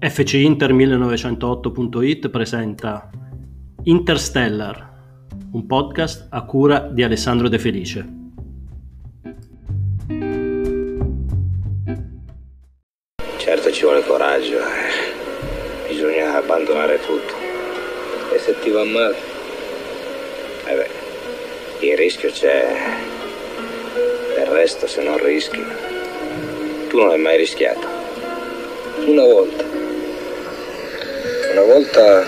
fcinter1908.it presenta Interstellar, un podcast a cura di Alessandro De Felice. Certo ci vuole coraggio, eh. bisogna abbandonare tutto. E se ti va male? Eh beh, il rischio c'è. Del resto se non rischi. Tu non hai mai rischiato. Una volta. Volta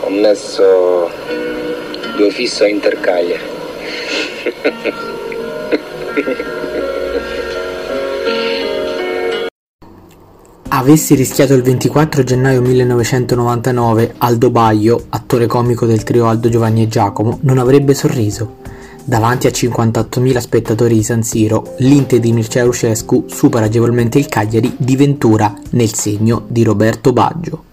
ho messo due fisso a Intercagliari. Avessi rischiato il 24 gennaio 1999, Aldo Baio, attore comico del trio Aldo Giovanni e Giacomo, non avrebbe sorriso. Davanti a 58.000 spettatori di San Siro, l'Inter di Mircea Lucescu supera agevolmente il Cagliari di Ventura nel segno di Roberto Baggio.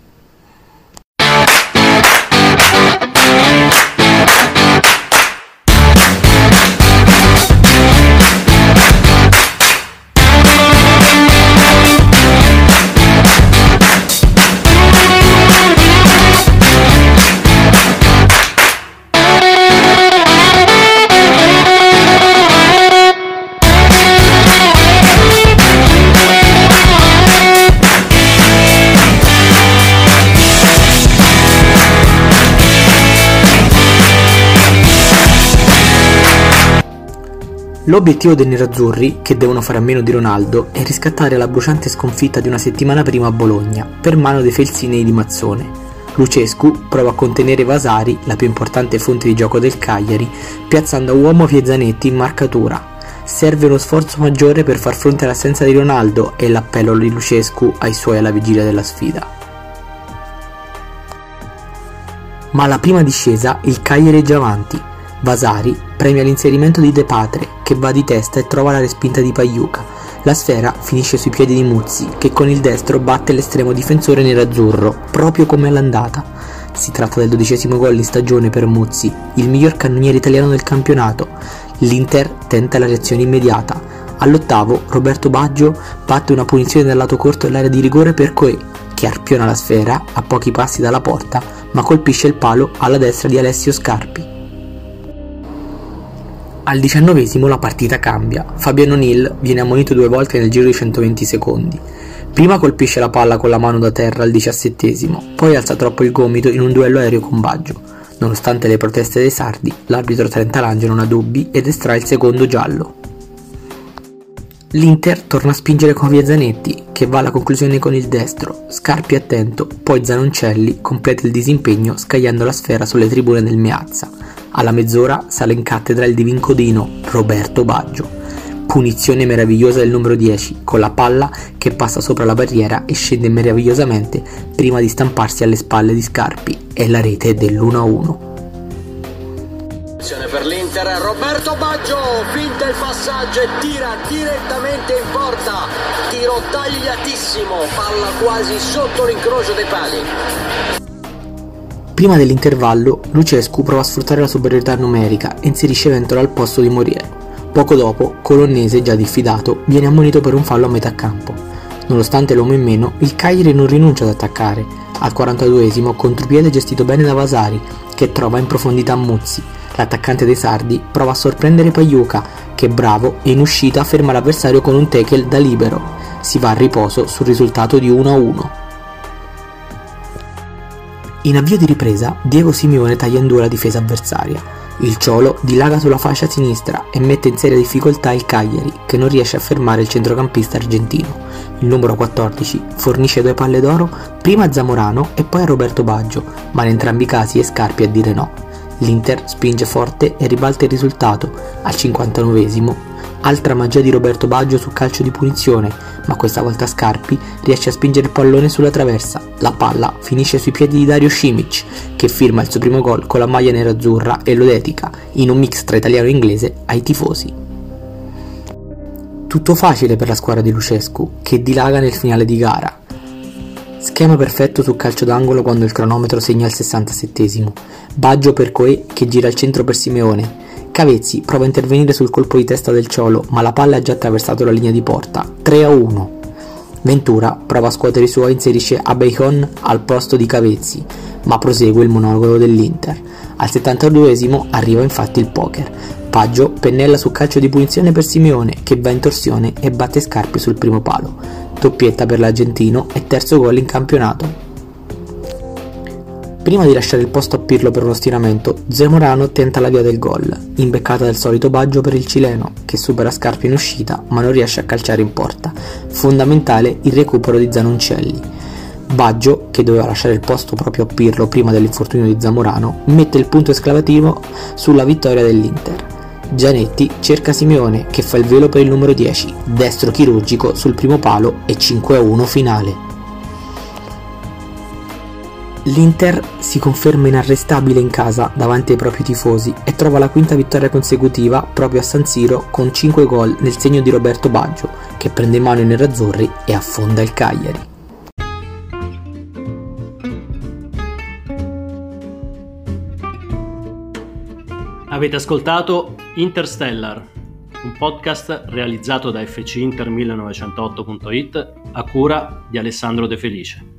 L'obiettivo dei nerazzurri, che devono fare a meno di Ronaldo, è riscattare la bruciante sconfitta di una settimana prima a Bologna, per mano dei felsinei di Mazzone. Lucescu prova a contenere Vasari, la più importante fonte di gioco del Cagliari, piazzando a uomo Piezzanetti in marcatura. Serve uno sforzo maggiore per far fronte all'assenza di Ronaldo e l'appello di Lucescu ai suoi alla vigilia della sfida. Ma alla prima discesa il Cagliari è già avanti. Vasari premia l'inserimento di De Patre, che va di testa e trova la respinta di Pagliuca. La sfera finisce sui piedi di Muzzi, che con il destro batte l'estremo difensore nerazzurro, proprio come all'andata. Si tratta del dodicesimo gol in stagione per Muzzi, il miglior cannoniere italiano del campionato. L'Inter tenta la reazione immediata. All'ottavo, Roberto Baggio batte una punizione dal lato corto dell'area di rigore per Coe, che arpiona la sfera a pochi passi dalla porta, ma colpisce il palo alla destra di Alessio Scarpi. Al diciannovesimo la partita cambia, Fabiano Nil viene ammonito due volte nel giro di 120 secondi. Prima colpisce la palla con la mano da terra al diciassettesimo, poi alza troppo il gomito in un duello aereo con Baggio. Nonostante le proteste dei sardi, l'arbitro Trentalange non ha dubbi ed estrae il secondo giallo. L'Inter torna a spingere con via Zanetti, che va alla conclusione con il destro, Scarpi attento, poi Zanoncelli completa il disimpegno scagliando la sfera sulle tribune del Meazza. Alla mezz'ora sale in cattedra il divincodino Roberto Baggio. Punizione meravigliosa del numero 10, con la palla che passa sopra la barriera e scende meravigliosamente prima di stamparsi alle spalle di Scarpi e la rete dell'1-1 per l'Inter, Roberto Baggio finta il passaggio e tira direttamente in porta, tiro tagliatissimo, palla quasi sotto l'incrocio dei pali. Prima dell'intervallo, Lucescu prova a sfruttare la superiorità numerica e inserisce Ventola al posto di Moriero. Poco dopo, Colonnese, già diffidato, viene ammonito per un fallo a metà campo. Nonostante l'uomo in meno, il Cagliari non rinuncia ad attaccare. Al 42esimo, contropiede gestito bene da Vasari, che trova in profondità Muzzi, L'attaccante dei sardi prova a sorprendere Pagliuca, che bravo e in uscita ferma l'avversario con un tackle da libero. Si va a riposo sul risultato di 1-1. In avvio di ripresa, Diego Simeone taglia in due la difesa avversaria. Il Ciolo dilaga sulla fascia sinistra e mette in seria difficoltà il Cagliari, che non riesce a fermare il centrocampista argentino. Il numero 14 fornisce due palle d'oro prima a Zamorano e poi a Roberto Baggio, ma in entrambi i casi è Scarpi a dire no. L'Inter spinge forte e ribalta il risultato al 59esimo. Altra magia di Roberto Baggio su calcio di punizione, ma questa volta Scarpi riesce a spingere il pallone sulla traversa. La palla finisce sui piedi di Dario Simic, che firma il suo primo gol con la maglia nerazzurra e lo dedica, in un mix tra italiano e inglese, ai tifosi. Tutto facile per la squadra di Lucescu, che dilaga nel finale di gara. Schema perfetto su calcio d'angolo quando il cronometro segna il 67esimo. Baggio per Coe che gira al centro per Simeone. Cavezzi prova a intervenire sul colpo di testa del Ciolo, ma la palla ha già attraversato la linea di porta. 3 a 1. Ventura prova a scuotere i suoi e inserisce Abeyhon al posto di Cavezzi, ma prosegue il monologo dell'Inter. Al 72esimo arriva infatti il poker. Paggio pennella su calcio di punizione per Simeone che va in torsione e batte Scarpi sul primo palo. Doppietta per l'Argentino e terzo gol in campionato. Prima di lasciare il posto a Pirlo per uno stiramento, Zamorano tenta la via del gol, imbeccata del solito Baggio per il cileno, che supera Scarpi in uscita ma non riesce a calciare in porta. Fondamentale il recupero di Zanoncelli. Baggio, che doveva lasciare il posto proprio a Pirlo prima dell'infortunio di Zamorano, mette il punto esclamativo sulla vittoria dell'Inter. Gianetti cerca Simeone che fa il velo per il numero 10, destro chirurgico sul primo palo e 5-1 finale. L'Inter si conferma inarrestabile in casa davanti ai propri tifosi e trova la quinta vittoria consecutiva proprio a San Siro con 5 gol nel segno di Roberto Baggio che prende mano i nerazzurri e affonda il Cagliari. Avete ascoltato Interstellar, un podcast realizzato da FC Inter 1908.it a cura di Alessandro De Felice.